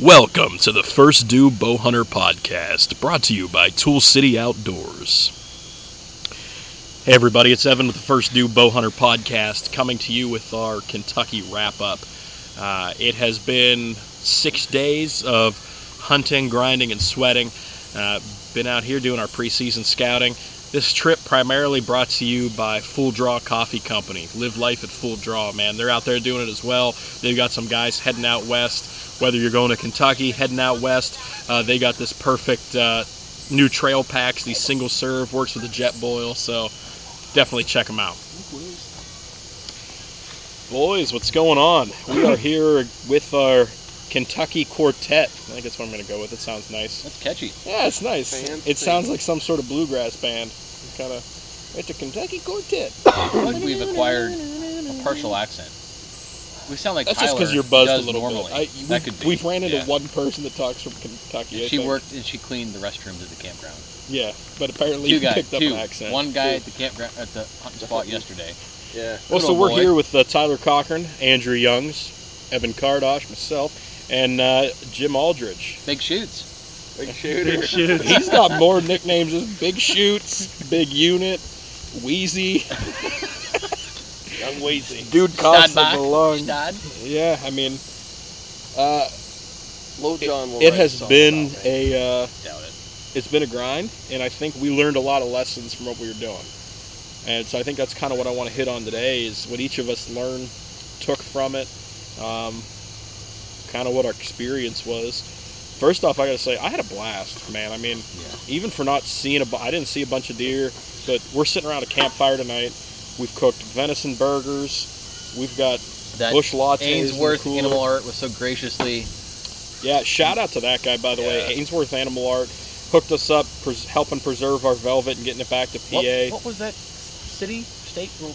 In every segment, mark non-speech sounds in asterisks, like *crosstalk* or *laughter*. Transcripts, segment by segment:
Welcome to the First Do Bowhunter podcast, brought to you by Tool City Outdoors. Hey, everybody, it's Evan with the First Do Bowhunter podcast, coming to you with our Kentucky wrap up. Uh, it has been six days of hunting, grinding, and sweating. Uh, been out here doing our preseason scouting. This trip primarily brought to you by Full Draw Coffee Company. Live life at Full Draw, man. They're out there doing it as well. They've got some guys heading out west. Whether you're going to Kentucky, heading out west, uh, they got this perfect uh, new trail packs. These single serve works with the Jetboil, so definitely check them out. Boys, what's going on? We are here with our Kentucky Quartet. I think that's what I'm going to go with. It sounds nice. That's catchy. Yeah, it's nice. Fancy. It sounds like some sort of bluegrass band. Kind of. It's a Kentucky Quartet. *coughs* I feel like we've acquired a partial accent. We sound like That's Tyler just because you're buzzed does a little normally. bit. I, that we, could be. We've ran into yeah. one person that talks from Kentucky. I She worked and she cleaned the restrooms at the campground. Yeah, but apparently Two you guys, picked up an accent. One guy at the campground at the hunting spot yesterday. Yeah. Well, Good so we're boy. here with uh, Tyler Cochran, Andrew Youngs, Evan Kardosh, myself, and uh, Jim Aldridge. Big shoots. Big shooter. He's got more nicknames than Big Shoots, Big Unit, Wheezy. Young Wheezy. Dude Stad costs a the lung. Yeah, I mean, uh, Low John will it has been a uh, Doubt it. it's been a grind, and I think we learned a lot of lessons from what we were doing. And so I think that's kind of what I want to hit on today is what each of us learned, took from it, um, kind of what our experience was. First off, I got to say I had a blast, man. I mean, Yeah. even for not seeing a, I didn't see a bunch of deer, but we're sitting around a campfire tonight. We've cooked venison burgers. We've got That bush lattes. in the Ainsworth. Animal Art was so graciously. Yeah, shout out to that guy by the way, Ainsworth Animal Art, hooked us up, pres- helping preserve our velvet and getting it back to PA. What, what was that city? State? Well,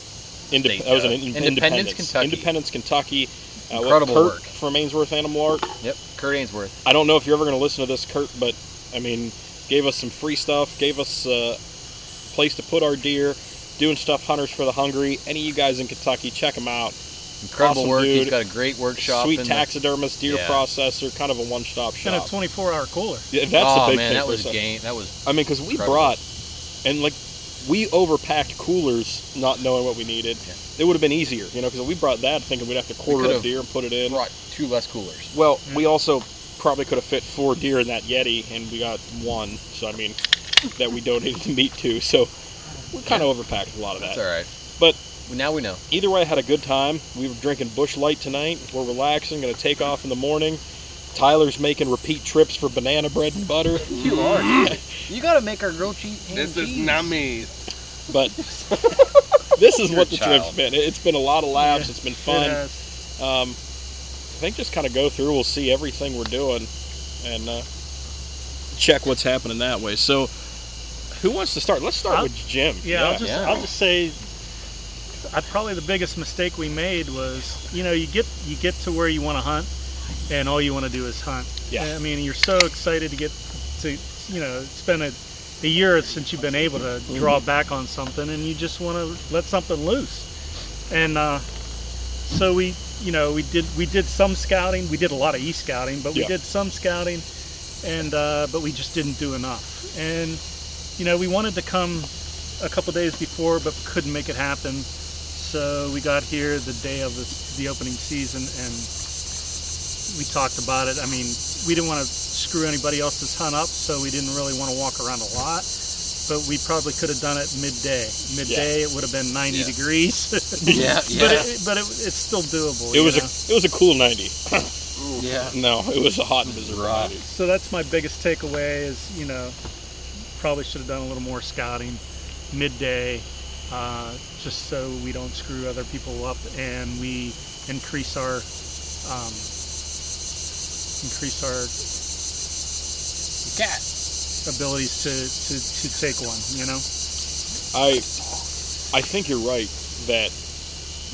Inde- state, that was an uh, in- Independence, Independence, Kentucky. Independence, Kentucky. Uh, Incredible Kurt work. from Ainsworth Animal Art. Yep. Kurt Ainsworth. I don't know if you're ever going to listen to this, Kurt, but I mean, gave us some free stuff, gave us a place to put our deer, doing stuff Hunters for the Hungry. Any of you guys in Kentucky, check him out. Incredible Awesome work. He's got a great workshop. Sweet taxidermist, deer Yeah. processor, kind of a one-stop shop. And a 24 hour cooler. Yeah, that's oh the big man, thing that was game. That was I mean, because we Incredible. brought, and like, we overpacked coolers not knowing what we needed. Yeah. It would have been easier, you know, because we brought that thinking we'd have to quarter could've up deer and put it in. brought two less coolers. Well, we mm-hmm. also probably could have fit four deer in that Yeti, and we got one. So I mean, that we donated the meat to. So we kind of overpacked a lot of that. That's all right. But- now we know. Either way, I had a good time. We were drinking Busch Light tonight. We're relaxing. Going to take off in the morning. Tyler's making repeat trips for banana bread and butter. You are. *laughs* you got to make our grilled cheese. ham This is cheese. not me. But *laughs* this is You're what the child. trip's been. It- It's been a lot of laughs. Yeah, It's been It fun. has. Um, I think just kind of go through. We'll see everything we're doing, and uh, check what's happening that way. So, who wants to start? Let's start I'll- with Jim. Yeah, I'll just Yeah. I'll just say, I probably the biggest mistake we made was you know you get you get to where you want to hunt, and all you want to do is hunt. Yeah. I mean you're so excited to get to you know spend a, a year since you've been able to draw back on something, and you just want to let something loose, and uh, so we you know we did we did some scouting. We did a lot of e scouting, but we Yeah. did some scouting, and uh, but we just didn't do enough. And you know we wanted to come a couple days before, but couldn't make it happen. So we got here the day of the, the opening season, and we talked about it. I mean, we didn't want to screw anybody else's hunt up, so we didn't really want to walk around a lot. But we probably could have done it midday. Midday, it would have been 90 Yeah. degrees. *laughs* Yeah, but it, but it, it's still doable. It was know? a it was a cool ninety. Yeah. *laughs* no, it was a hot and miserable Rough. 90. so that's my biggest takeaway is you know probably should have done a little more scouting midday uh, just so we don't screw other people up and we increase our um, increase our Cat. abilities to, to, to take one you know I I think you're right that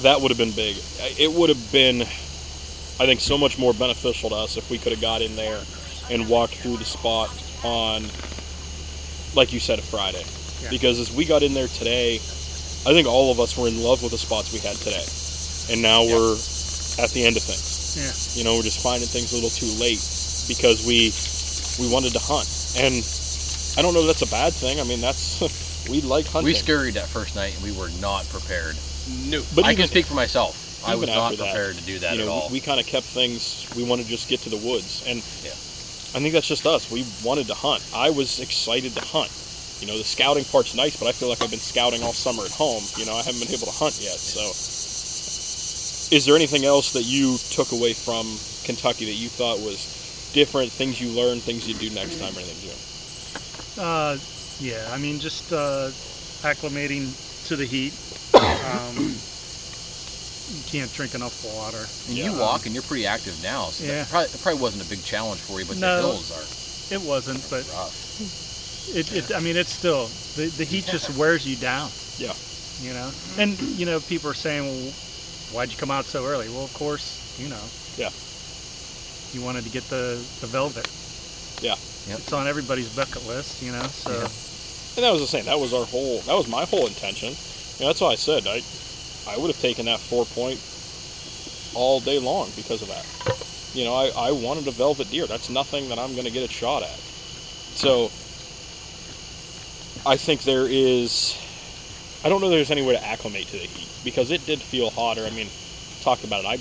that would have been big. It would have been, I think, so much more beneficial to us if we could have got in there and walked through the spot on, like you said, a Friday. Yeah. Because as we got in there today, I think all of us were in love with the spots we had today, and now we're at the end of things. Yeah. You know, we're just finding things a little too late. because we we wanted to hunt, and I don't know if that's a bad thing. I mean, that's *laughs* we like hunting. We scurried that first night and we were not prepared. No. But I even- can speak for myself. I was not after that, prepared to do that you at know, all. we, kind of kept things. We wanted to just get to the woods, and Yeah. I think that's just us. We wanted to hunt. I was excited to hunt. You know, the scouting part's nice, but I feel like I've been scouting all summer at home. You know, I haven't been able to hunt yet. So, is there anything else that you took away from Kentucky that you thought was different? Things you learned, things you do next time, or anything, Jim? Uh, yeah, I mean, just uh, acclimating to the heat. Um, you can't drink enough water. And Yeah. you walk and you're pretty active now, so Yeah. that probably, that probably wasn't a big challenge for you, but No. the hills are It wasn't, but rough. it, it I mean, it's still the the heat just *laughs* wears you down. Yeah. You know, and you know, people are saying, well, why'd you come out so early? Well, of course, you know. Yeah. You wanted to get the the velvet. Yeah. Yep. It's on everybody's bucket list, you know. So. Yeah. And that was the same. That was our whole. That was my whole intention. You know, that's why I said I, I would have taken that four point all day long because of that. You know, I, I wanted a velvet deer. That's nothing that I'm going to get a shot at. So I think there is. I don't know there's any way to acclimate to the heat because it did feel hotter. I mean, talk about it. I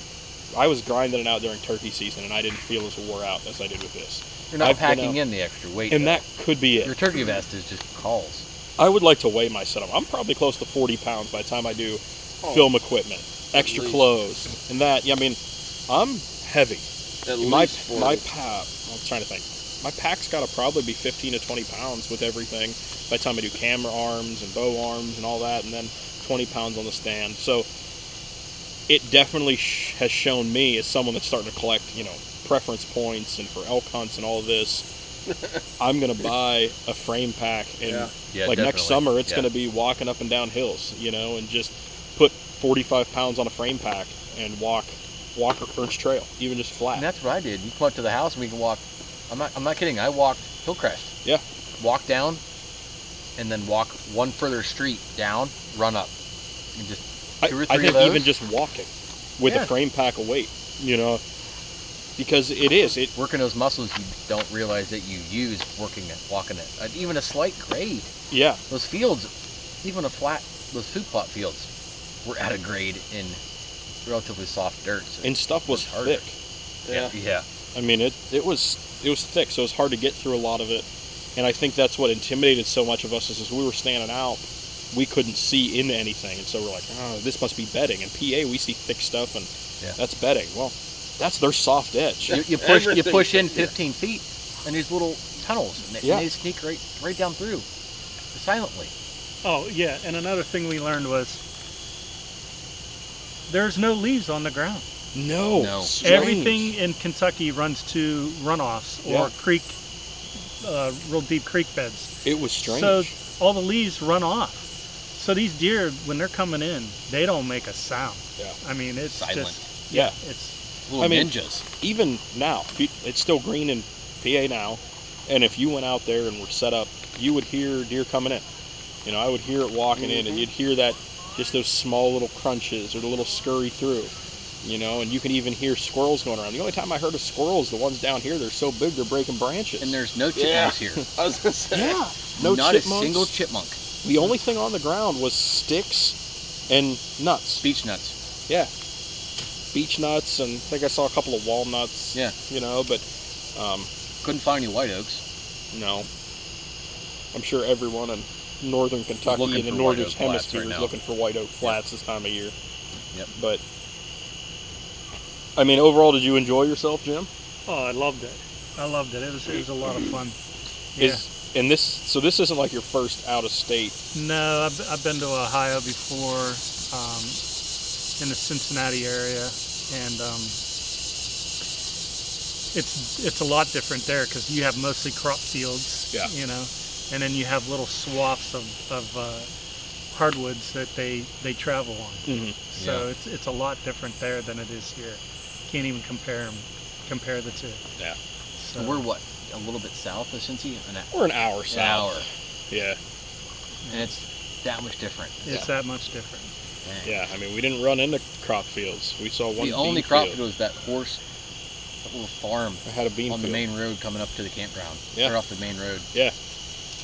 I was grinding it out during turkey season and I didn't feel as wore out as I did with this. You're not I've been packing out- in the extra weight. And though. that could be it. your turkey vest is just calls. I would like to weigh my setup. I'm probably close to 40 pounds by the time I do Oh, film equipment, extra least. clothes, and that. Yeah, I mean, I'm heavy. At my least 40. my pack. I'm trying to think. My pack's got to probably be 15 to 20 pounds with everything by the time I do camera arms and bow arms and all that, and then 20 pounds on the stand. So it definitely sh- has shown me as someone that's starting to collect, you know, preference points and for elk hunts and all of this. *laughs* I'm gonna buy a frame pack and Yeah. Yeah, like next summer it's Yeah. going to be walking up and down hills you know and just put 45 pounds on a frame pack and walk walk Ernst Trail even just flat And that's what I did. You come up to the house and we can walk. I'm not. I'm not kidding. I walked Hillcrest. Yeah. Walk down, and then walk one further street down, run up, and just I, two or I think of those. even just walking with Yeah. a frame pack of weight you know because it is it working those muscles you don't realize that you use working it, walking it. Uh, even a slight grade. yeah Those fields, even a flat, those food plot fields, were at a grade in relatively soft dirt. So and stuff was It's harder. thick Yeah. yeah. I mean it it was it was thick so it was hard to get through a lot of it and I think that's what intimidated so much of us is as we were standing out we couldn't see into anything and so we're like oh this must be bedding and PA we see thick stuff and Yeah. that's bedding well that's their soft edge You, you push you push in yeah. 15 feet, and these little tunnels, and they, Yeah. and they sneak right right down through, silently. Oh yeah, and another thing we learned was there's no leaves on the ground. No. No. Everything in Kentucky runs to runoffs or Yeah. creek, uh, real deep creek beds. It was strange. So all the leaves run off. So these deer, when they're coming in, they don't make a sound. Yeah. I mean, it's Silent. just yeah. it's Little I mean- ninjas. Even now, it's still green in PA now, and if you went out there and were set up, you would hear deer coming in. You know, I would hear it walking in, and you'd hear that just those small little crunches or the little scurry through. You know, and you can even hear squirrels going around. The only time I heard of squirrels, the ones down here, they're so big they're breaking branches. And there's no Yeah. chipmunks here. *laughs* I was gonna say. yeah, no Not chipmunks. a single chipmunk. The only thing on the ground was sticks and nuts. Beech nuts. Yeah. Beech nuts, and I think I saw a couple of walnuts. Yeah. You know, but um, Couldn't find any white oaks. no. I'm sure everyone in northern Kentucky looking in the northern white oak flats hemisphere right is looking for white oak flats this time of year. Yep. But I mean, overall, did you enjoy yourself, Jim? oh, I loved it. I loved it. It was it was a lot of fun. Yeah. Is and this so this isn't like your first out of state. No, I've, I've been to Ohio before, um, in the Cincinnati area, and um, it's it's a lot different there because you have mostly crop fields, Yeah. you know, and then you have little swaths of, of uh, hardwoods that they they travel on. Mm-hmm. So it's it's a lot different there than it is here. Can't even compare them, compare the two. Yeah. So And we're what? A little bit south of Cincy? An, hou- We're an hour an south. hour. Yeah. And it's that much different. it's that much different. Dang. Yeah. I mean, we didn't run into crop fields. We saw one. The only crop field. field was that horse a little farm I had a bean on the main road coming up to the campground. Yeah. Right off the main road. Yeah.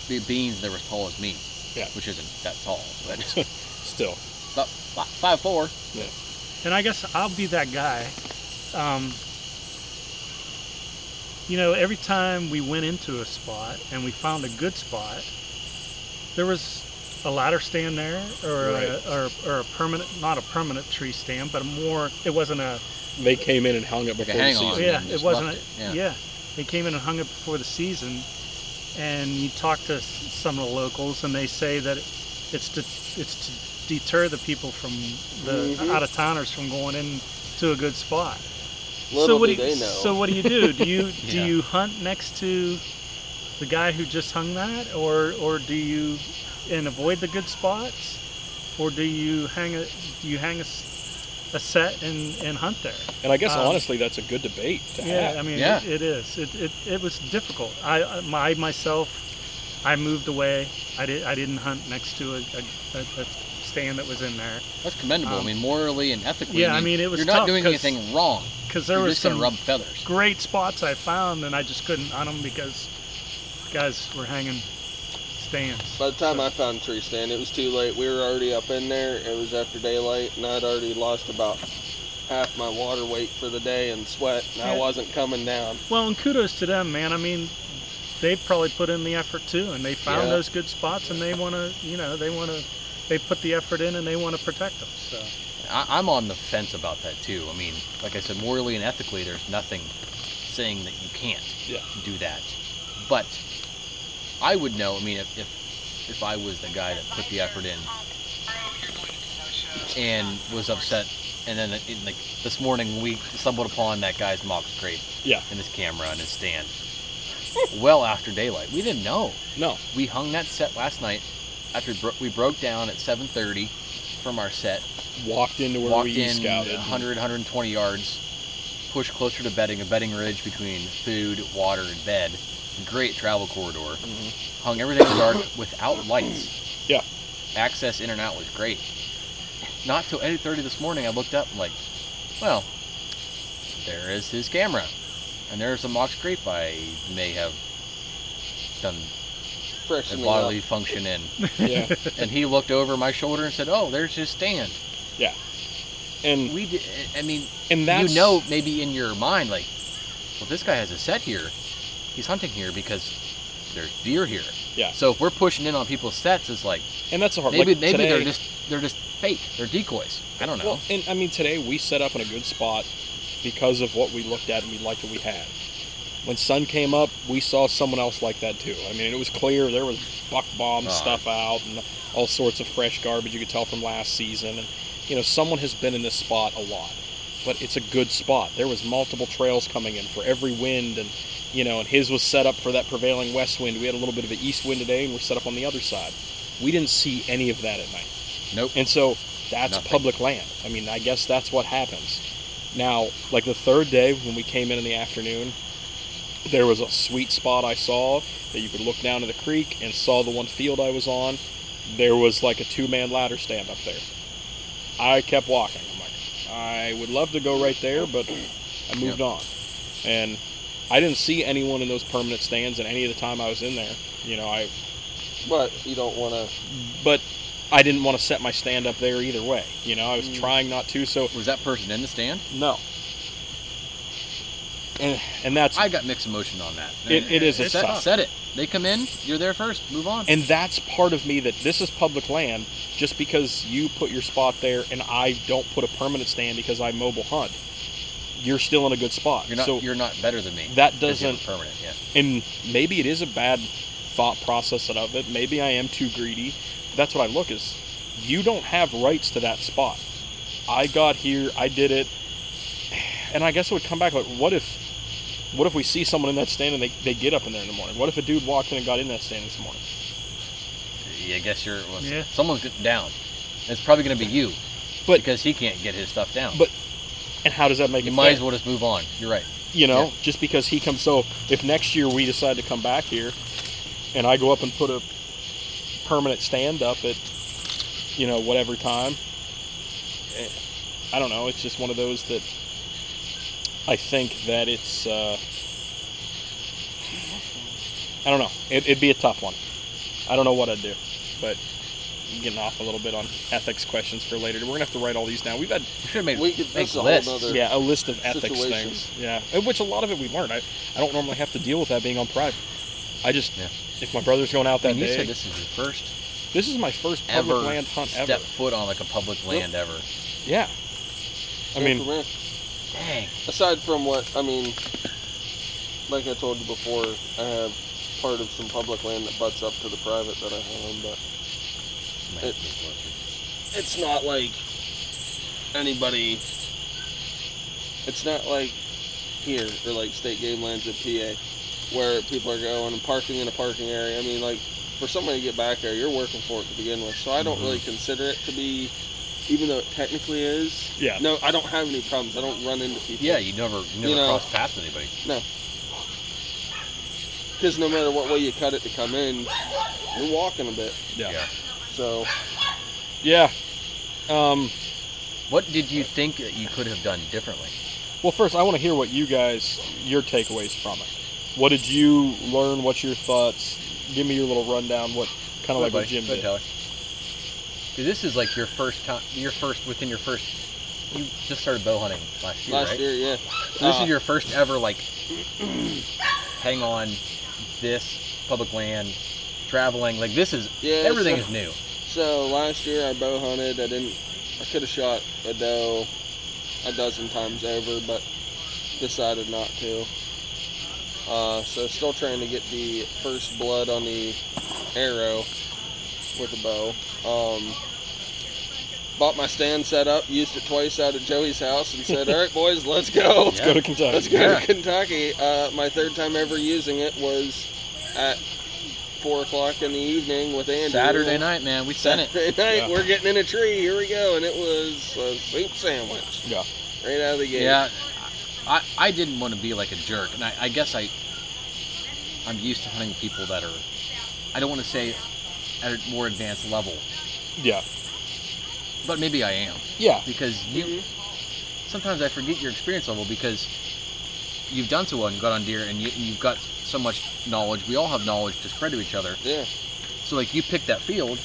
The beans they were as tall as me. Yeah. Which isn't that tall, but *laughs* Still. about fi- five four. Yeah. And I guess I'll be that guy. Um, you know, every time we went into a spot and we found a good spot, there was a ladder stand there, or Right. a, or, or a permanent, not a permanent tree stand, but a more. It wasn't a. They came in and hung it Like a before the hang-on. season. Yeah, and it wasn't. A, it, yeah. yeah. they came in and hung it before the season, and you talk to some of the locals, and they say that it's to it's to deter the people from the Mhm. out of towners from going in to a good spot. Little so what do do you, they know. So what do you do? Do you *laughs* do Yeah. you hunt next to the guy who just hung that, or or do you and avoid the good spots, or do you hang a do you hang a, s- a set and and hunt there? And I guess Um, honestly, that's a good debate to Yeah, have. I mean Yeah. it, it is. It, it it was difficult. I I- my myself, I moved away. I did I didn't hunt next to a, a, a, a stand that was in there That's commendable. Um, I mean, morally and ethically. yeah, I mean, it was you're not doing anything wrong. Because there you're was some rub feathers. great spots I found, and I just couldn't on them because guys were hanging stands. By the time I found a tree stand, it was too late. We were already up in there. It was after daylight, and I'd already lost about half my water weight for the day in sweat, and I wasn't coming down. Well, and kudos to them, man. I mean, they've probably put in the effort too, and they found Yeah. those good spots, and they want to, you know, they want to, they put the effort in, and they want to protect them. So. I, I'm on the fence about that too. I mean, like I said, morally and ethically, there's nothing saying that you can't Yeah. do that. But I would know. I mean, if if, if I was the guy that put the effort in and was upset, and then it, like this morning we stumbled upon that guy's mock scrape Yeah. and his camera and his stand. well after daylight, we didn't know. No. We hung that set last night after we broke down at 7:30 from our set Walked into where walked we in scouted. 100 120 yards pushed closer to bedding a bedding ridge between food water and bed great travel corridor Mhm. hung everything in the dark without lights Yeah. access in and out was great not till 8.30 this morning i looked up and like well there is his camera and there's a mock scrape i may have done a Freshening bodily up. function in *laughs* Yeah. and he looked over my shoulder and said oh there's his stand Yeah. And we did i mean and that's you know maybe in your mind like well this guy has a set here he's hunting here because there's deer here Yeah. so if we're pushing in on people's sets it's like and that's a hard. maybe like maybe today, they're just they're just fake they're decoys i don't know Well, and I mean today we set up in a good spot because of what we looked at and we liked what we had. When sun came up, we saw someone else like that too. I mean, it was clear there was buck bomb Oh. stuff out and all sorts of fresh garbage you could tell from last season. And you know, someone has been in this spot a lot, but it's a good spot. There was multiple trails coming in for every wind, and you know, and his was set up for that prevailing west wind. We had a little bit of an east wind today, and we're set up on the other side. We didn't see any of that at night. nope And so that's Nothing. public land. I mean, I guess that's what happens. Now, like the third day when we came in in the afternoon, there was a sweet spot I saw that you could look down to the creek and saw the one field I was on. There was like a two man ladder stand up there. I kept walking. I'm like, I would love to go right there, but I moved Yep. on. And I didn't see anyone in those permanent stands at any of the time I was in there. You know, I But you don't want to. but I didn't want to set my stand up there either way. You know, I was Mm. trying not to. So was that person in the stand no. And and that's i got mixed emotion on that It- it is, it's set, tough. set it they come in you're there first move on and that's part of me that this is public land. Just because you put your spot there and I don't put a permanent stand because I mobile hunt, you're still in a good spot. you're not so you're not better than me that 'cause you have a doesn't permanent yeah and maybe it is a bad thought process of it. Maybe I am too greedy. That's what I look is you don't have rights to that spot. I got here, I did it, and I guess it would come back like, what if, what if we see someone in that stand and they, they get up in there in the morning? What if a dude walked in and got in that stand this morning? Yeah, I guess you're well, Yeah. someone's getting down it's probably going to be you But- because he can't get his stuff down But And how does that make you it might fair? as well just move on you're right you know, Yeah. just because he comes. So if next year we decide to come back here, and I go up and put a permanent stand up at, you know, whatever time, eh, I don't know. It's just one of those that I think that it's. Uh, I don't know. It, it'd be a tough one. I don't know what I'd do, but getting off a little bit on ethics questions for later. We're gonna have to write all these down. We've had We should have made We could- make that's a whole lists. yeah a list of ethics Situations. things. Yeah, which a lot of it we learned. I, I don't normally have to deal with that being on private. I just Yeah. if my brother's going out that And you day. said this is your first this is my first public ever land hunt step ever. foot on like a public land ever. Yeah. I mean, for me. Dang. aside from what I mean, like I told you before, I have part of some public land that butts up to the private that I own, but It- it's not like anybody. It's not like here or like state game lands at PA, where people are going and parking in a parking area. I mean, like for somebody to get back there, you're working for it to begin with. So I don't Mhm. really consider it to be, even though it technically is. Yeah. No, I don't have any problems. I don't run into people. Yeah, you never you never You know- cross paths with anybody. No. Because no matter what way you cut it to come in, you're walking a bit. yeah. Yeah. So Yeah. Um, What did you think that you could have done differently? well, first, I want to hear what you guys, your takeaways from it. What did you learn? What's your thoughts? Give me your little rundown. What kind of like what Jim Go did. Tyler. 'Cause this is like your first time, your first within your first. You just started bow hunting last year, last right? year, yeah. So this Uh, is your first ever like *clears throat* hang on this public land traveling like this is Yeah, everything so- is new. So last year I bow hunted. I didn't. I could have shot a doe a dozen times over, but decided not to. Uh, so still trying to get the first blood on the arrow with a bow. Um, bought my stand set up, used it twice out at Joey's house, and said, *laughs* "All right, boys, let's go." Let's go to *laughs* Kentucky. Let's go Yeah. to Kentucky. Uh, my third time ever using it was at four o'clock in the evening with Andy. Saturday night, man, we sent it. *laughs* Night, Yeah. we're getting in a tree. Here we go, and it was a soup sandwich Yeah. right out of the gate. Yeah, I, I didn't want to be like a jerk, and I, I guess I I'm used to hunting people that are I don't want to say at a more advanced level, Yeah. but maybe I am Yeah. because you Mhm. sometimes I forget your experience level because you've done so well and you got on deer and, you, and you've got so much knowledge. We all have knowledge to spread to each other. yeah, So like you picked that field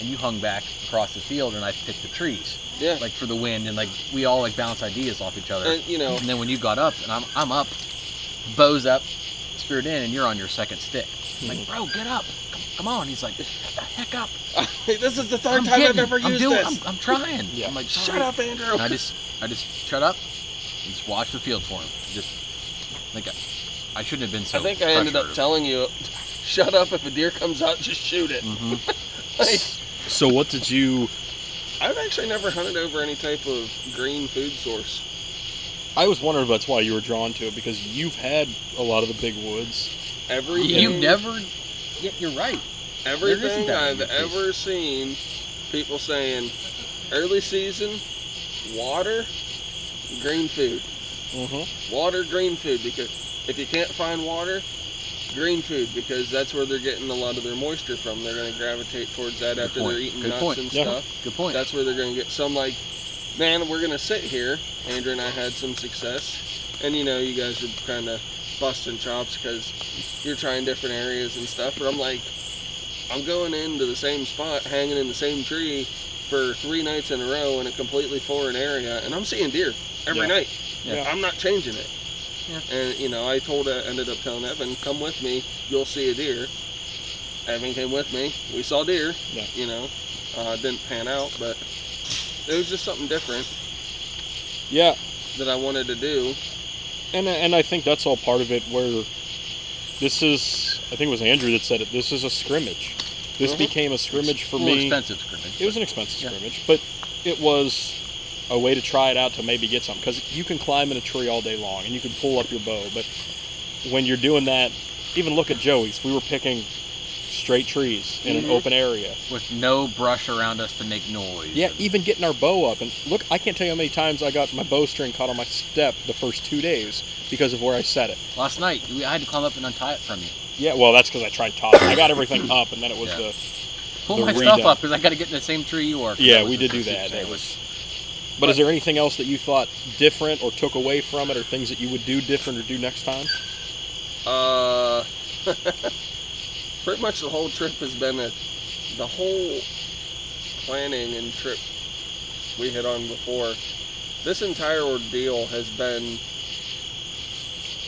and you hung back across the field and I picked the trees yeah. like for the wind and like we all like bounce ideas off each other. and you know, And then when you got up and I'm I'm up, bows up, spirit in, and you're on your second stick. I'm like, bro, get up. Come, come on. He's like, "Get the heck up. *laughs* this is the 3rd I'm time getting, I've ever I'm used doing, this. I'm, I'm trying. Yeah. I'm like, Shut up, Andrew. And I just I just shut up and just watch the field for him. Just like I, I shouldn't have been so I think I ended up telling you, shut up. If a deer comes out, just shoot it. *laughs* Mhm. Like, So what did you? I've actually never hunted over any type of green food source. I was wondering if that's why you were drawn to it because you've had a lot of the big woods. Everything, You've never. Yeah, you're right. everything I've ever seen, people saying, early season, water, green food. Mm-hmm. water, green food. Because if you can't find water, green food because that's where they're getting a lot of their moisture from. They're going to gravitate towards that Good after point. they're eating Good nuts point. and Yeah. stuff. Good point. That's where they're going to get some like, man, we're going to sit here. Andrew and I had some success, and you know, you guys are kind of busting chops because you're trying different areas and stuff. But I'm like, I'm going into the same spot, hanging in the same tree for three nights in a row in a completely foreign area, and I'm seeing deer every Yeah. night. Yeah. I'm not changing it. Yeah. And you know, I told, uh, ended up telling Evan, "Come with me. You'll see a deer." Evan came with me. We saw deer. Yeah. You know, uh, didn't pan out, but it was just something different Yeah, that I wanted to do. And and I think that's all part of it. Where this is, I think it was Andrew that said it. This is a scrimmage. This Mhm. became a scrimmage for me. expensive scrimmage. It was an expensive Yeah. scrimmage, but it was a way to try it out to maybe get something. Because you can climb in a tree all day long and you can pull up your bow, but when you're doing that, even look at Joey's. We were picking straight trees in an Mhm. open area. with no brush around us to make noise. Yeah, even getting our bow up and look, I can't tell you how many times I got my bowstring caught on my step the first two days because of where I set it. Last night, we- I had to climb up and untie it from you. Yeah, well, that's because I tried toss. I got everything up, and then it was Yeah. the Pull The my stuff up because I got to get in the same tree you are. yeah. We did do that. It was But is there anything else that you thought different or took away from it, or things that you would do different or do next time? Uh, *laughs* pretty much the whole trip has been a, the whole planning and trip we hit on before. This entire ordeal has been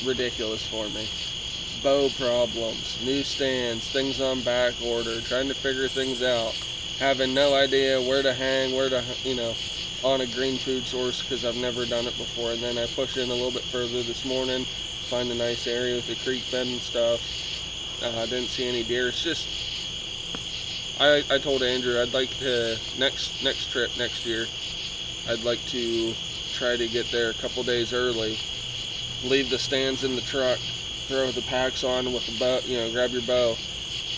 ridiculous for me. Bow problems, new stands, things on back order, trying to figure things out, having no idea where to hang, where to, you know, on a green food source because I've never done it before. And then I push in a little bit further this morning, find a nice area with the creek bed and stuff. Uh, I didn't see any deer. It's just, I, I told Andrew I'd like to next next trip next year. I'd like to try to get there a couple days early, leave the stands in the truck, throw the packs on with a bow, you know, grab your bow,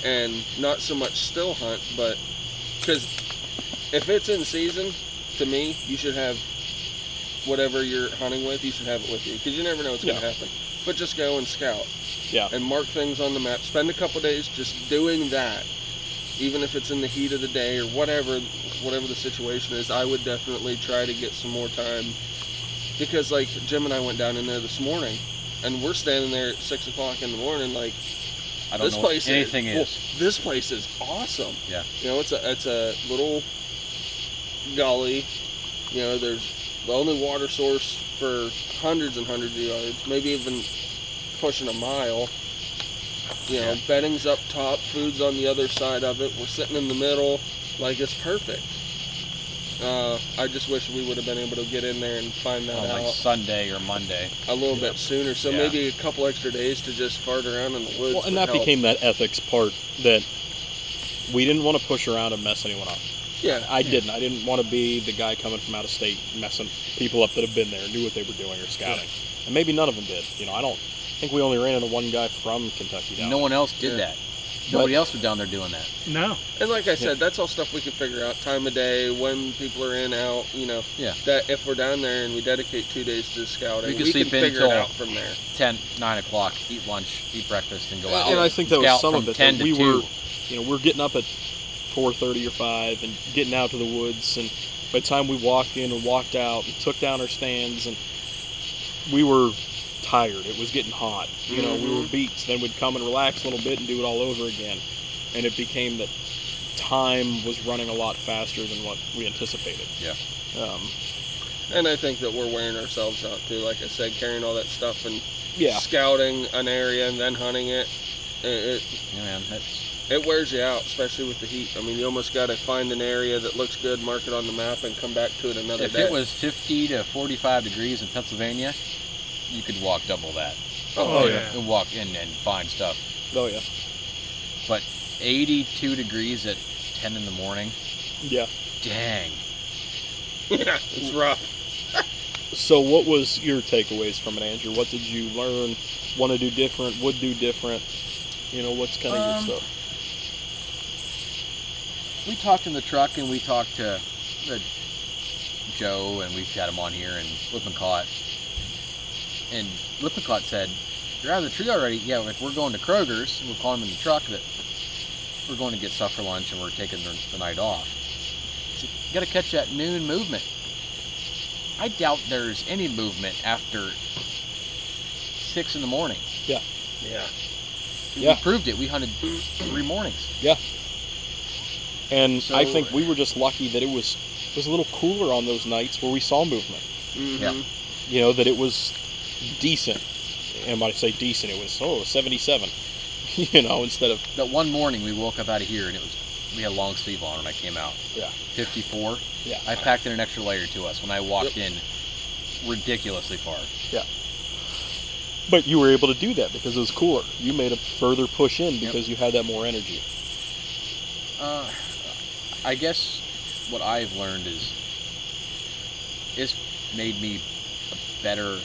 and not so much still hunt, but because if it's in season, to me, you should have whatever you're hunting with, you should have it with you because you never know what's going to happen. But just go and scout Yeah. and mark things on the map. Spend a couple days just doing that, even if it's in the heat of the day or whatever, whatever the situation is. I would definitely try to get some more time because, like Jim and I went down in there this morning, and we're standing there at six o'clock in the morning, like I don't this know place anything well, is. this place is awesome. Yeah. You know, it's a it's a little gully. You know, there's the only water source for hundreds and hundreds of yards, maybe even pushing a mile. You know, Yeah. bedding's up top, food's on the other side of it. We're sitting in the middle, like it's perfect. Uh, I just wish we would have been able to get in there and find that on like out Sunday or Monday. a little bit sooner. So Yeah. maybe a couple extra days to just fart around in the woods. Well, and that help. became that ethics part that we didn't want to push around and mess anyone up. yeah. I didn't. I didn't want to be the guy coming from out of state messing people up that have been there, knew what they were doing or scouting. And maybe none of them did. You know, I don't I think we only ran into one guy from Kentucky down. No one else did Yeah. that. Nobody else was down there doing that. No. And like I said, that's all stuff we can figure out. Time of day, when people are in, out. You know. Yeah. That if we're down there and we dedicate two days to scouting, We we can can, sleep in figure it out from there. 10, 9 o'clock, eat lunch, eat breakfast, and go out. and I think that was some from of it. 10 to we 2. were, you know, we're getting up at 4:30 or 5 and getting out to the woods, and by the time we walked in and walked out and took down our stands, and we were tired. It was getting hot. You know, we were Mhm. beat. Then we'd come and relax a little bit and do it all over again, and it became that time was running a lot faster than what we anticipated. Yeah. Um, And I think that we're wearing ourselves out too. Like I said, carrying all that stuff and yeah. scouting an area and then hunting it. It, it Yeah, man, it wears you out, especially with the heat. I mean, you almost got to find an area that looks good, mark it on the map, and come back to it another if day. it was 50 to 45 degrees in Pennsylvania, you could walk double that oh, Oh, yeah. yeah. and walk in and find stuff. Oh yeah. But 82 degrees at 10 in the morning, Yeah. dang. yeah, *laughs* it's rough. So, what was your takeaways from it, Andrew? What did you learn? Want to do different? Would do different? You know, what's kind of Um, your stuff? we talked in the truck and we talked to the Joe and we've had him on here and Lippincott. And Lippincott said, You're out of the tree already? Yeah, like we're going to Kroger's and we're calling him in the truck that we're going to get stuff for lunch and we're taking the, the night off. He said, You gotta catch that noon movement. I doubt there's any movement after six in the morning. Yeah. Yeah. We proved it. We hunted three mornings. Yeah. And I think we were just lucky that it was it was a little cooler on those nights where we saw movement. Mhm. Yeah. You know that it was decent. And when I say decent, it was oh 77. *laughs* you know, instead of That one morning we woke up out of here and it was we had a long sleeve on when I came out. Yeah. 54. yeah. I packed in an extra layer to us when I walked in ridiculously far. Yeah. But you were able to do that because it was cooler. You made a further push in because you had that more energy. Uh, I guess what I've learned is it's made me a better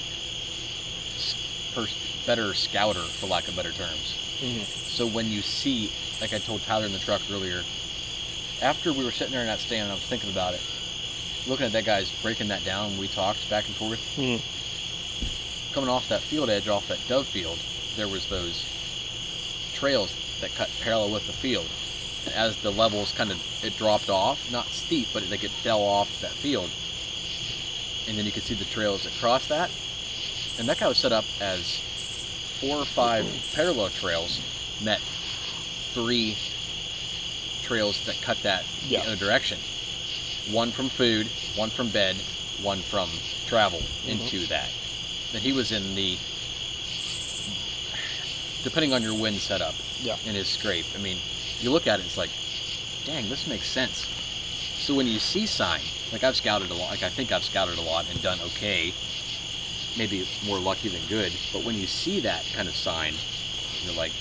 pers- better scouter for lack of better terms. Mhm. So when you see, like I told Tyler in the truck earlier, after we were sitting there in that stand, and I was thinking about it, looking at that guy's breaking that down. We talked back and forth. Mhm. Coming off that field edge, off that dove field, there was those trails that cut parallel with the field. And as the levels kind of it dropped off, not steep, but like it fell off that field. and then you could see the trails that cross that. And that guy was set up as four or five parallel trails met three trails that cut that Yeah. the other direction. One from food, one from bed, one from travel Mm-hmm. into that. And he was in the depending on your wind setup Yeah. in his scrape. I mean, you look at it, it's like, dang, this makes sense. So when you see sign, like I've scouted a lot, like I think I've scouted a lot and done okay, maybe more lucky than good. But when you see that kind of sign, you're like,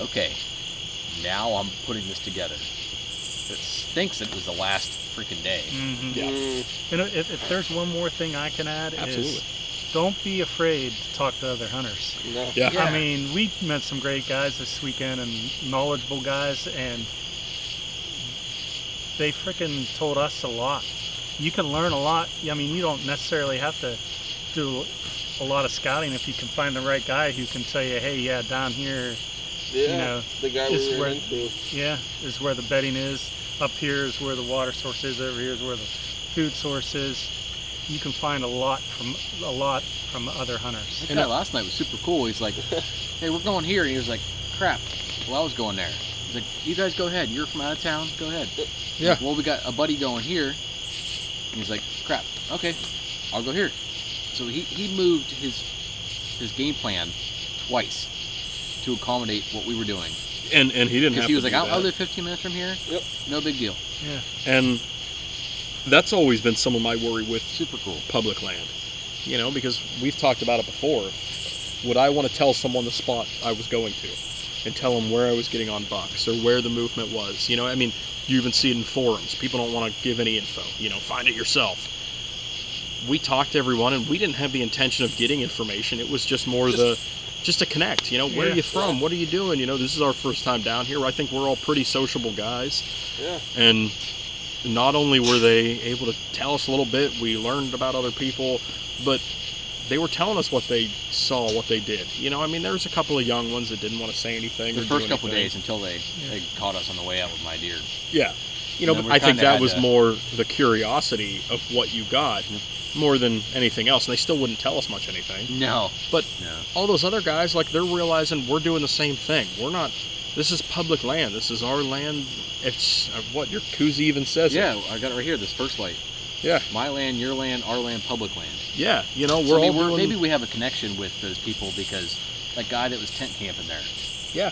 okay, now I'm putting this together. It stinks that it was the last freaking day. Mhm. Yeah. You know, if, if there's one more thing I can add Absolutely. is don't be afraid to talk to other hunters. no. Yeah. Yeah. I mean, we met some great guys this weekend and knowledgeable guys, and they freaking told us a lot. You can learn a lot. I mean, you don't necessarily have to do a lot of scouting if you can find the right guy who can tell you, hey, yeah, down here, Yeah. know, the guy this we is where- into. yeah, is where the bedding is. Up here is where the water source is. Over here is where the food source is. You can find a lot from a lot from other hunters. And that last night was super cool. He's like, *laughs* hey, we're going here. And he was like, crap. Well, I was going there. He's like, you guys go ahead. You're from out of town. Go ahead. Yeah. Like, well, we got a buddy going here. And he's like, crap. Okay, I'll go here. So he, he moved his his game plan twice to accommodate what we were doing. And and he didn't Because have he to was like, do I, I that. live 15 minutes from here. Yep. No big deal. Yeah. And that's always been some of my worry with Super cool. public land. You know, because we've talked about it before. Would I want to tell someone the spot I was going to and tell them where I was getting on bucks or where the movement was? You know, I mean, you even see it in forums. People don't want to give any info. You know, find it yourself. We talked to everyone, and we didn't have the intention of getting information. It was just more Just- the just to connect. You know, where are you from? What are you doing? You know, this is our first time down here. I think we're all pretty sociable guys Yeah. and not only were they able to tell us a little bit, we learned about other people, but they were telling us what they saw, what they did. You know, I mean, there was a couple of young ones that didn't want to say anything. The or first couple anything. days until they, they caught us on the way out with my deer. Yeah, you know, but I think that was to- more the curiosity of what you got, Yep. More than anything else. And they still wouldn't tell us much anything. No. But No. all those other guys, like, they're realizing we're doing the same thing. We're not. This is public land. This is our land. It's uh, what your koozie even says. it. Yeah, I got it right here. This first light. Yeah. My land, your land, our land, public land. Yeah. You know, we're So, I mean, we're, doing. maybe we have a connection with those people because that guy that was tent camping there, Yeah.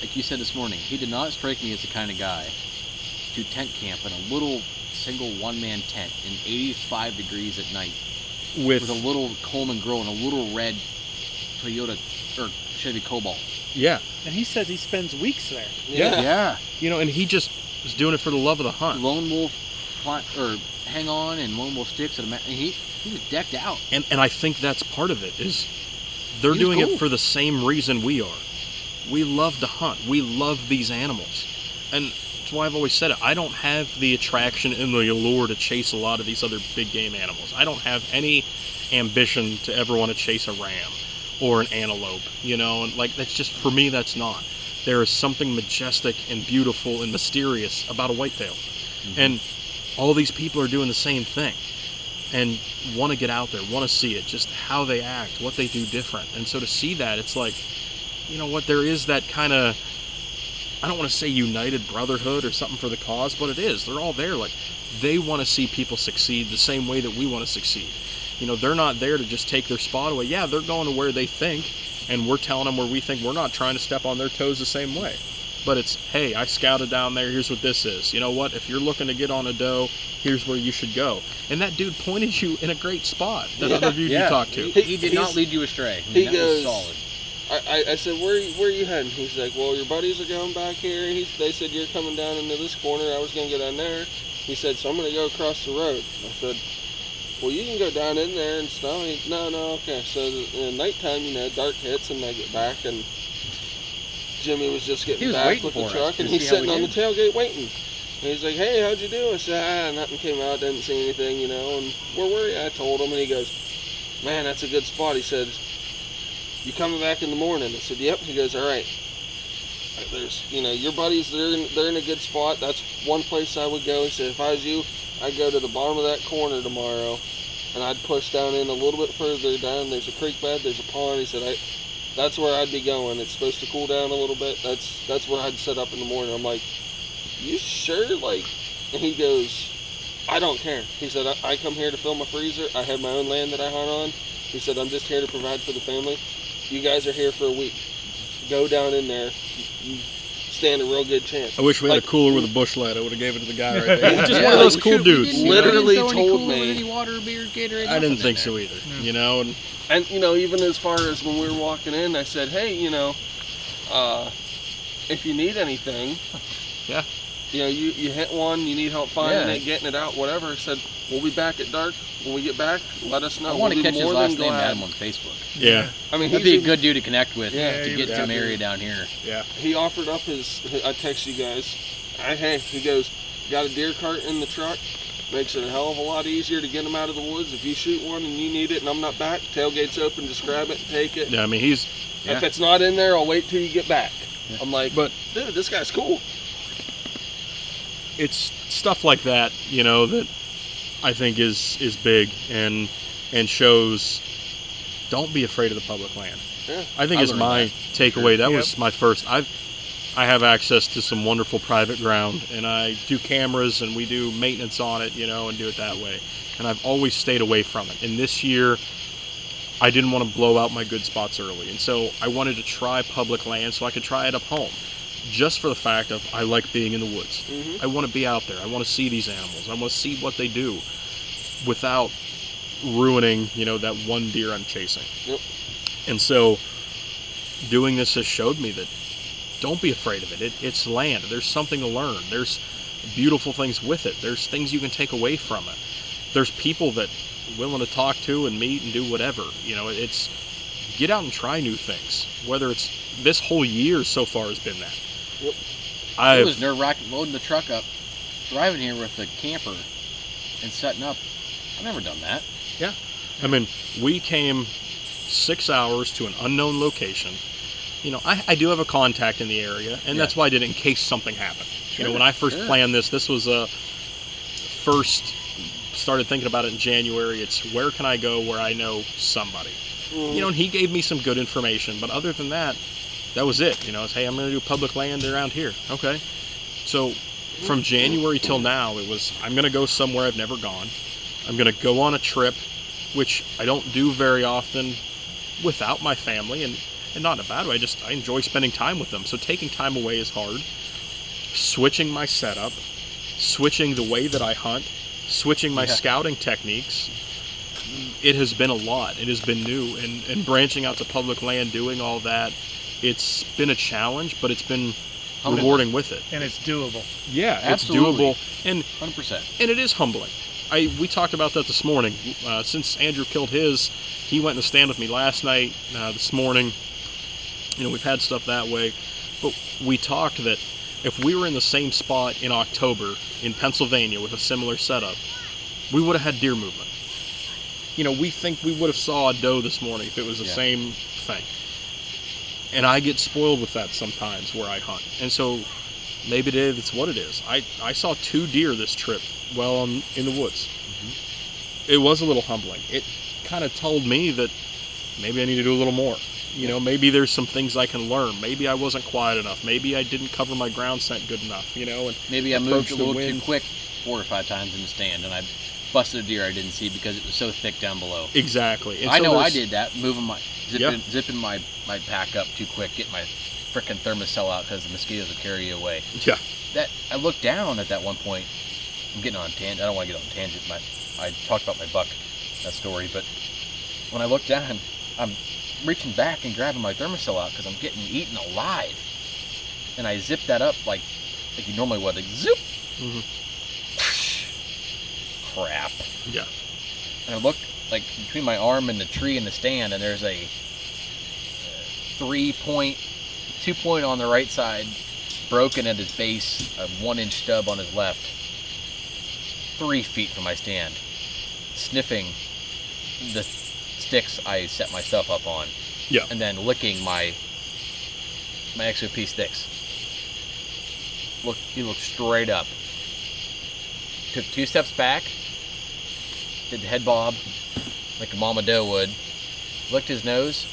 like you said this morning, he did not strike me as the kind of guy to tent camp in a little single one-man tent in 85 degrees at night With, with a little Coleman Grow and a little red Toyota or Chevy Cobalt. yeah. And he says he spends weeks there. Yeah. Yeah. You know, and he just was doing it for the love of the hunt. Lone Wolf plant, or hang on and Lone Wolf sticks and, a ma- and he he was decked out. And and I think that's part of it is they're doing cool. it for the same reason we are. We love to hunt. We love these animals. And that's why I've always said it. I don't have the attraction and the allure to chase a lot of these other big game animals. I don't have any ambition to ever want to chase a ram or an antelope, you know, and like that's just for me that's not. There is something majestic and beautiful and mysterious about a whitetail. Mm-hmm. And all these people are doing the same thing and want to get out there, want to see it, just how they act, what they do different. And so to see that, it's like, you know what, there is that kind of, I don't want to say united brotherhood or something for the cause, but it is. They're all there. Like, they want to see people succeed the same way that we want to succeed. You know, they're not there to just take their spot away. Yeah, they're going to where they think, and we're telling them where we think we're not trying to step on their toes the same way. But it's, hey, I scouted down there. Here's what this is. You know what? If you're looking to get on a doe, here's where you should go. And that dude pointed you in a great spot. That Yeah. other dude Yeah. you talked to. He, he did not lead you astray. I mean, he that goes- was solid. I, I, I said, where you- where you heading? He's like, well, your buddies are going back here. He's, they said you're coming down into this corner. I was going to go down there. He said, so I'm going to go across the road. I said, well, you can go down in there and stuff. He, no, no, okay. So in the nighttime, you know, dark hits and they get back and Jimmy was just getting was back with the truck and he's sitting on the tailgate waiting. And he's like, hey, how'd you do? I said, ah, nothing came out, didn't see anything, you know. And where were you? I told him and he goes, man, that's a good spot. He said, you coming back in the morning? I said, yep. He goes, all right. There's, you know, your buddies, they're in, they're in a good spot. That's one place I would go. He said, if I was you, I'd go to the bottom of that corner tomorrow, and I'd push down in a little bit further down. There's a creek bed. There's a pond. He said, I, that's where I'd be going. It's supposed to cool down a little bit. That's that's where I'd set up in the morning. I'm like, you sure? Like, and he goes, I don't care. He said, I, I come here to fill my freezer. I have my own land that I hunt on. He said, I'm just here to provide for the family. You guys are here for a week. Go down in there. You, you stand a real good chance. I wish we had Like- a cooler with a Busch Light. I would have gave it to the guy right there. *laughs* Just Yeah, one of those cool dudes. didn't- you know? Literally we didn't throw any told me- any water, beer, Gatorade. I didn't think so either. You know, and And you know, even as far as when we were walking in, I said, "Hey, you know, uh, if you need anything, Yeah. You know, you, you hit one, you need help finding Yeah. it, getting it out, whatever." Said, "We'll be back at dark. When we get back, let us know. I want to we'll be catch his more last than name and add him on Facebook. yeah, I mean, He'd be a good dude to connect with Yeah, to get some area down here. yeah. He offered up his. I text you guys. I, hey, he goes, got a deer cart in the truck. Makes it a hell of a lot easier to get them out of the woods. If you shoot one and you need it and I'm not back, tailgate's open, just grab it and take it. Yeah, I mean, he's Yeah. If it's not in there, I'll wait till you get back. I'm like, But- dude, this guy's cool. It's stuff like that, you know, that I think is is big and and shows don't be afraid of the public land. Yeah. I think I is my that. takeaway. That Yep. was my first. I I have access to some wonderful private ground, and I do cameras and we do maintenance on it, you know, and do it that way. And I've always stayed away from it. And this year, I didn't want to blow out my good spots early, and so I wanted to try public land so I could try it up home, just for the fact of I like being in the woods. Mhm. I want to be out there. I want to see these animals. I want to see what they do, without ruining, you know, that one deer I'm chasing. Yep. And so, doing this has showed me that don't be afraid of it. it. It's land. There's something to learn. There's beautiful things with it. There's things you can take away from it. There's people that willing to talk to and meet and do whatever. You know, it's get out and try new things. Whether it's this whole year so far has been that. Yep. It I've was nerve wracking loading the truck up, driving here with the camper, and setting up. I've never done that. Yeah. I mean, we came six hours to an unknown location. You know, I, I do have a contact in the area, and that's why I did it in case something happened. you know, when I first sure. planned this, this was a first started thinking about it in January. It's where can I go where I know somebody. You mm. know, and he gave me some good information, but other than that, that was it. You know, it's hey, I'm going to do public land around here. Okay, so from mm-hmm. January till now, it was I'm going to go somewhere I've never gone. I'm going to go on a trip, which I don't do very often without my family, and and not in a bad way. I just I enjoy spending time with them. So taking time away is hard. Switching my setup, switching the way that I hunt, switching my Yeah. scouting techniques. It has been a lot. It has been new, and and branching out to public land, doing all that. It's been a challenge, but it's been Humbling. rewarding with it. and it's doable. Yeah, Absolutely. it's doable, and Hundred percent. and it is humbling. I we talked about that this morning. Uh, since Andrew killed his, he went in the stand with me last night, uh, this morning. You know, we've had stuff that way, but we talked that if we were in the same spot in October in Pennsylvania with a similar setup, we would have had deer movement. You know, we think we would have saw a doe this morning if it was the Yeah. same thing. And I get spoiled with that sometimes where I hunt, and so maybe it is it's what it is. I, I saw two deer this trip while I'm in the woods. Mm-hmm. It was a little humbling. It kind of told me that maybe I need to do a little more. You know, maybe there's some things I can learn. Maybe I wasn't quiet enough. Maybe I didn't cover my ground scent good enough. You know, and Maybe I moved a little too quick four or five times in the stand, and I busted a deer I didn't see because it was so thick down below. exactly. And I so know I did that, moving my Yeah. zipping, zipping my my pack up too quick, getting my frickin' Thermacell out because the mosquitoes will carry you away. Yeah, That I looked down at that one point. I'm getting on tangent. I don't want to get on tangent. My I talked about my buck that story, but when I looked down, I'm reaching back and grabbing my Thermacell out because I'm getting eaten alive, and I zipped that up like like you normally would. Like zoop. Mhm. Crap. yeah, and I look like between my arm and the tree and the stand, and there's a uh, three point, two point on the right side, broken at his base, a one inch stub on his left, three feet from my stand, sniffing the sticks I set myself up on, yeah. and then licking my my XOP sticks. Look, he looked straight up. took two steps back, did the head bob like a mama doe would, licked his nose,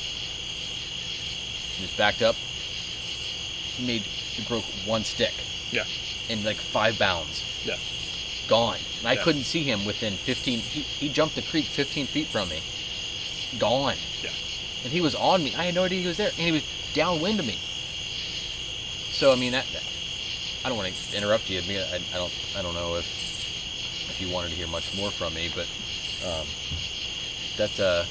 just backed up. He made he broke one stick Yeah. in like five bounds. Yeah. Gone. And I Yeah. couldn't see him within 15. He, he jumped the creek 15 feet from me. Gone. Yeah. And he was on me. I had no idea he was there. And he was downwind of me. So I mean that. that- I don't want to interrupt you. I, mean, I, I don't. I don't know if if you wanted to hear much more from me, but um, that uh,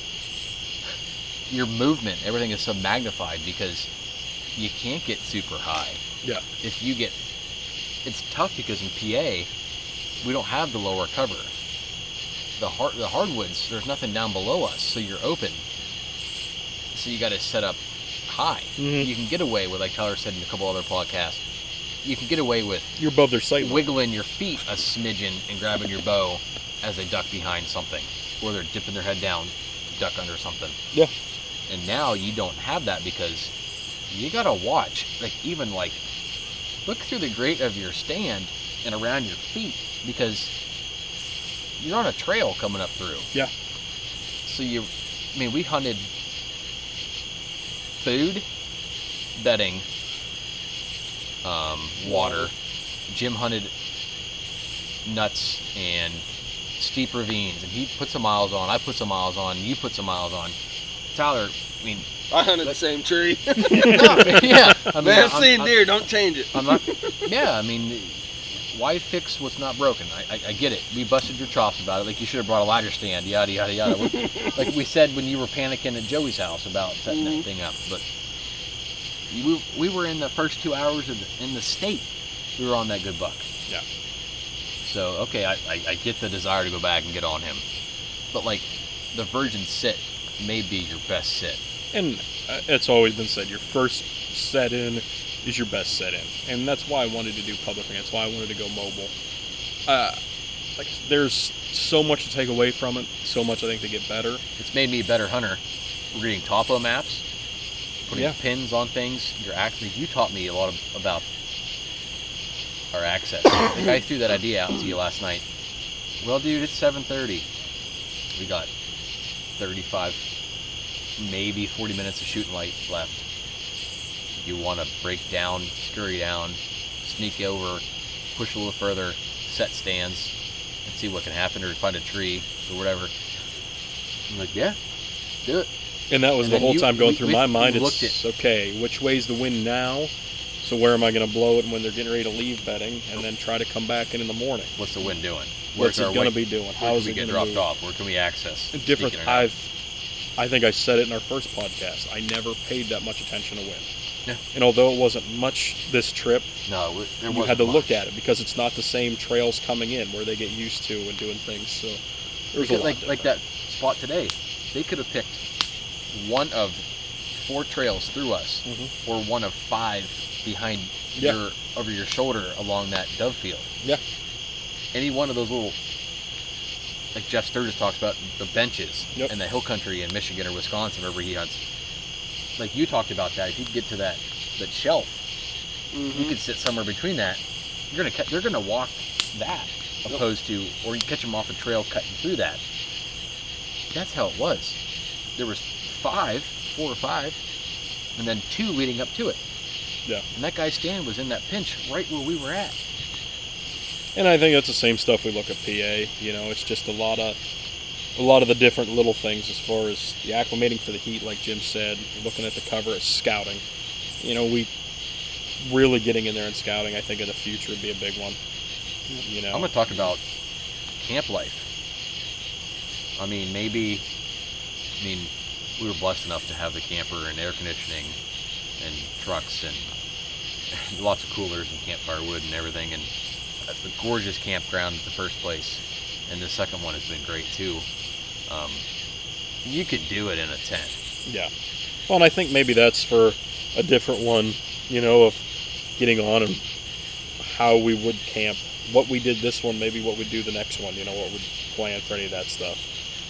your movement, everything is so magnified because you can't get super high. Yeah. If you get, it's tough because in PA we don't have the lower cover. The hard the hardwoods, there's nothing down below us, so you're open. So you got to set up high. Mhm. You can get away with, like Tyler said in a couple other podcasts, you can get away with You're above their sight line. wiggling your feet a smidgen and grabbing your bow as they duck behind something, or they're dipping their head down duck under something. Yeah. And now you don't have that because you gotta watch, like even like look through the grate of your stand and around your feet because you're on a trail coming up through. Yeah. So you, I mean, we hunted food, bedding, um, water. Jim hunted nuts and steep ravines, and he put some miles on. I put some miles on. You put some miles on. Tyler, I mean, I hunted the same tree. *laughs* yeah, I mean, Man, I'm- seen I'm- deer, don't change it. I'm not. Yeah, I mean, why fix what's not broken? I, I, I get it. We busted your chops about it. Like you should have brought a ladder stand. Yada yada yada. like we said when you were panicking at Joey's house about setting Mhm. that thing up. But you, we were in the first two hours of the, in the state. We were on that good buck. Yeah. So okay, I, I, I get the desire to go back and get on him, but like the virgin sit may be your best sit. And uh, it's always been said, your first set in is your best set in, and that's why I wanted to do public. And that's why I wanted to go mobile. Uh, like there's so much to take away from it, so much I think to get better. It's made me a better hunter. Reading topo maps, putting Yeah. pins on things. You're actually you taught me a lot of, about our access. *coughs* like I threw that idea out to you last night. Well, dude, it's 7:30. We got 35, maybe 40 minutes of shooting light left. You want to break down, scurry down, sneak over, push a little further, set stands, and see what can happen, or find a tree or whatever. I'm like, yeah, do it. And that was And the whole you- time going we- through my mind. It's okay. Which way's the wind now? So where am I going to blow it when they're getting ready to leave bedding, and then try to come back in in the morning? What's the wind doing? Where's What's it going to be doing? How we it going to dropped move? off? Where can we access? Different. Speaking or not. I've. I think I said it in our first podcast. I never paid that much attention to wind. Yeah. And although it wasn't much this trip, No, we- there you had to much. look at it because it's not the same trails coming in where they get used to and doing things. So there's a lot like like that spot today, they could have picked one of four trails through us, Mhm. or one of five behind Yeah. your over your shoulder along that dove field. Yeah. Any one of those little, like Jeff Sturgis talks about the benches Yep. in the hill country in Michigan or Wisconsin, wherever he hunts. Like you talked about that, if you get to that that shelf, you Mhm. could sit somewhere between that. You're gonna they're gonna walk that opposed to, or you catch them off a trail cutting through that. That's how it was. There was five, four or five, and then two leading up to it. Yeah. And that guy's stand was in that pinch right where we were at. And I think that's the same stuff we look at PA. You know, it's just a lot of a lot of the different little things as far as the acclimating for the heat, like Jim said, looking at the cover as scouting. You know, we really getting in there and scouting. I think in the future would be a big one. You know, I'm gonna talk about camp life. I mean, maybe. I mean, we were blessed enough to have the camper and air conditioning, and trucks and lots of coolers and campfire wood and everything, and a gorgeous campground at the first place. And the second one has been great too. Um, you could do it in a tent. Yeah. Well, and I think maybe that's for a different one, you know, of getting on and how we would camp. What we did this one, maybe what we'd do the next one, you know, what we'd plan for any of that stuff.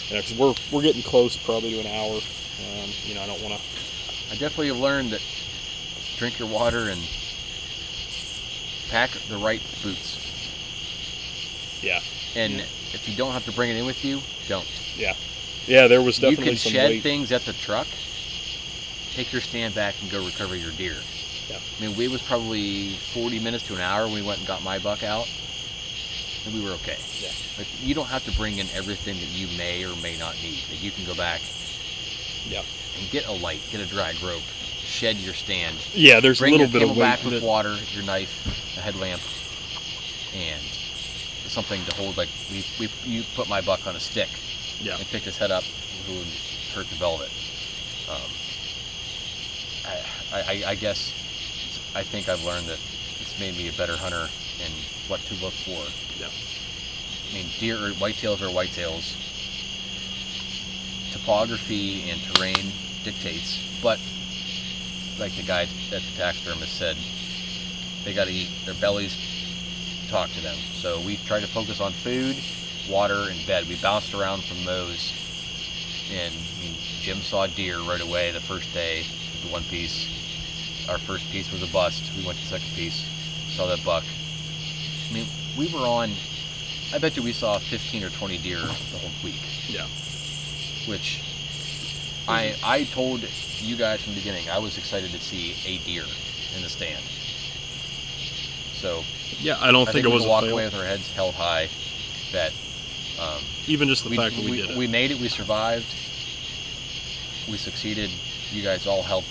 You know, 'cause we're, we're getting close probably to an hour. Um, you know, I don't want to. I definitely have learned that drink your water and pack the right boots. Yeah. And if you don't have to bring it in with you, don't. Yeah, Yeah, there was You definitely can some shed weight. things at the truck, take your stand back, and go recover your deer. Yeah. I mean, we was probably 40 minutes to an hour when we went and got my buck out, and we were okay. Yeah. Like, you don't have to bring in everything that you may or may not need. That you can go back Yeah. and get a light, get a drag rope, shed your stand, Yeah, there's bring a little your bit of weight. with water, your knife, a headlamp, and something to hold. Like we, we you put my buck on a stick Yeah. and picked his head up, who would hurt the velvet. Um, I, I, I guess I think I've learned that it's made me a better hunter and what to look for. Yeah. I mean, deer or whitetails are whitetails. Topography and terrain dictates, but like the guy at the taxidermist said, they got to eat. Their bellies talk to them. So we try to focus on food, water, and bed. We bounced around from those, and I mean, Jim saw deer right away the first day with the one piece. Our first piece was a bust. We went to the second piece, saw that buck. I mean, we were on. I bet you we saw 15 or 20 deer the whole week Yeah. which I I told you guys from the beginning I was excited to see a deer in the stand. So Yeah, I don't I think, think it we was a walk fail. away with our heads held high. That um, Even just the we, fact that we, we, did it. we made it. We survived. We succeeded. You guys all helped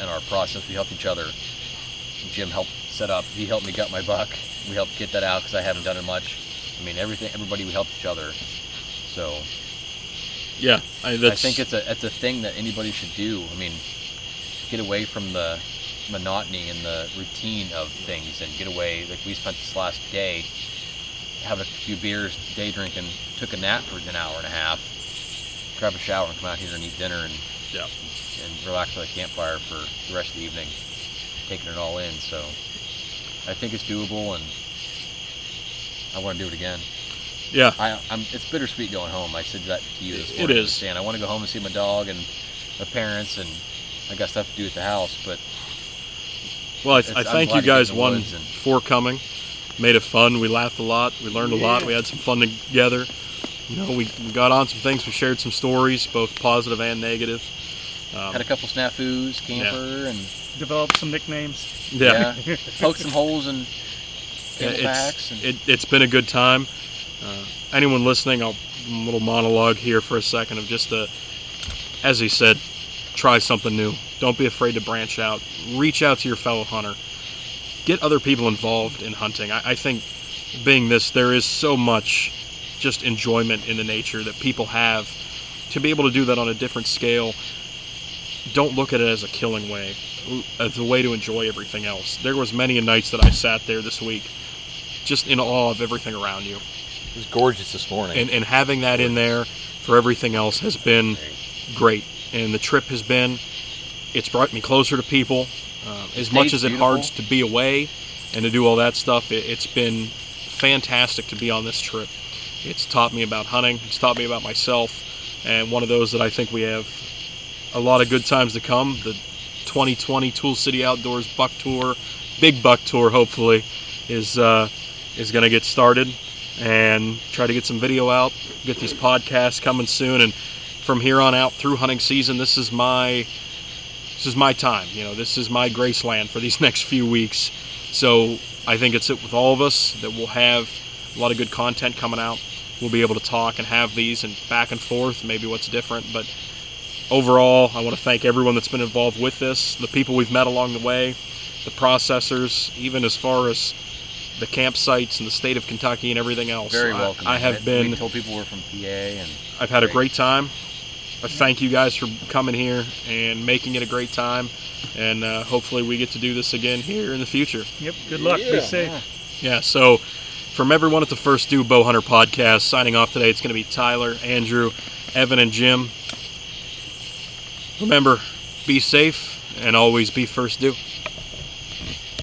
in our process. We helped each other. Jim helped set up. He helped me gut my buck. We helped get that out because I haven't done it much. I mean, everything. Everybody we helped each other. So yeah, I, I think it's a it's a thing that anybody should do. I mean, get away from the monotony and the routine of things, and get away. Like we spent this last day, have a few beers, day drinking, took a nap for an hour and a half, grab a shower, and come out here and eat dinner and Yeah. and relax by the campfire for the rest of the evening, taking it all in. So I think it's doable, and I want to do it again. Yeah, I, I'm, it's bittersweet going home. I said that to you this It morning. is. Understand? I want to go home and see my dog and my parents, and I got stuff to do at the house. But Well, I, I thank you guys one and- for coming. Made it fun. We laughed a lot. We learned a lot. We had some fun together. You know, we, we got on some things. We shared some stories, both positive and negative. Um, had a couple snafus, camper, and Developed some nicknames. yeah, yeah, poked some holes in Yeah, CamelBaks. *laughs* it's, And, it, it's been a good time. Uh, anyone listening, I'll a little monologue here for a second of just the, as he said, try something new. Don't be afraid to branch out. Reach out to your fellow hunter. Get other people involved in hunting. I, I think, being this, there is so much just enjoyment in the nature that people have. To be able to do that on a different scale, don't look at it as a killing way, as a way to enjoy everything else. There was many nights that I sat there this week, just in awe of everything around you, It was gorgeous this morning. and and having that in there for everything else has been great. And the trip has been, it's brought me closer to people. Um, as much as it beautiful. hard to be away and to do all that stuff, it, it's been fantastic to be on this trip. It's taught me about hunting. It's taught me about myself, and one of those that I think we have a lot of good times to come. The 2020 Tool City Outdoors Buck Tour, big Buck Tour, hopefully, is uh, is going to get started, and try to get some video out. Get these podcasts coming soon, and from here on out through hunting season, this is my this is my time. You know, this is my Graceland for *laughs* these next few weeks. So I think it's it with all of us that we'll have a lot of good content coming out. We'll be able to talk and have these and back and forth, maybe what's different. But overall, I want to thank everyone that's been involved with this, the people we've met along the way, the processors, even as far as the campsites and the state of Kentucky and everything else. very I- welcome. I, have been We told people we're from PA, and I've had a Great. great time. I thank you guys for coming here and making it a great time. And uh, hopefully we get to do this again here in the future. Yep. Good luck. Be Yeah. safe. Yeah, so from everyone at the First Do Bow Hunter podcast, signing off today, it's going to be Tyler, Andrew, Evan, and Jim. Remember, be safe and always be First Do.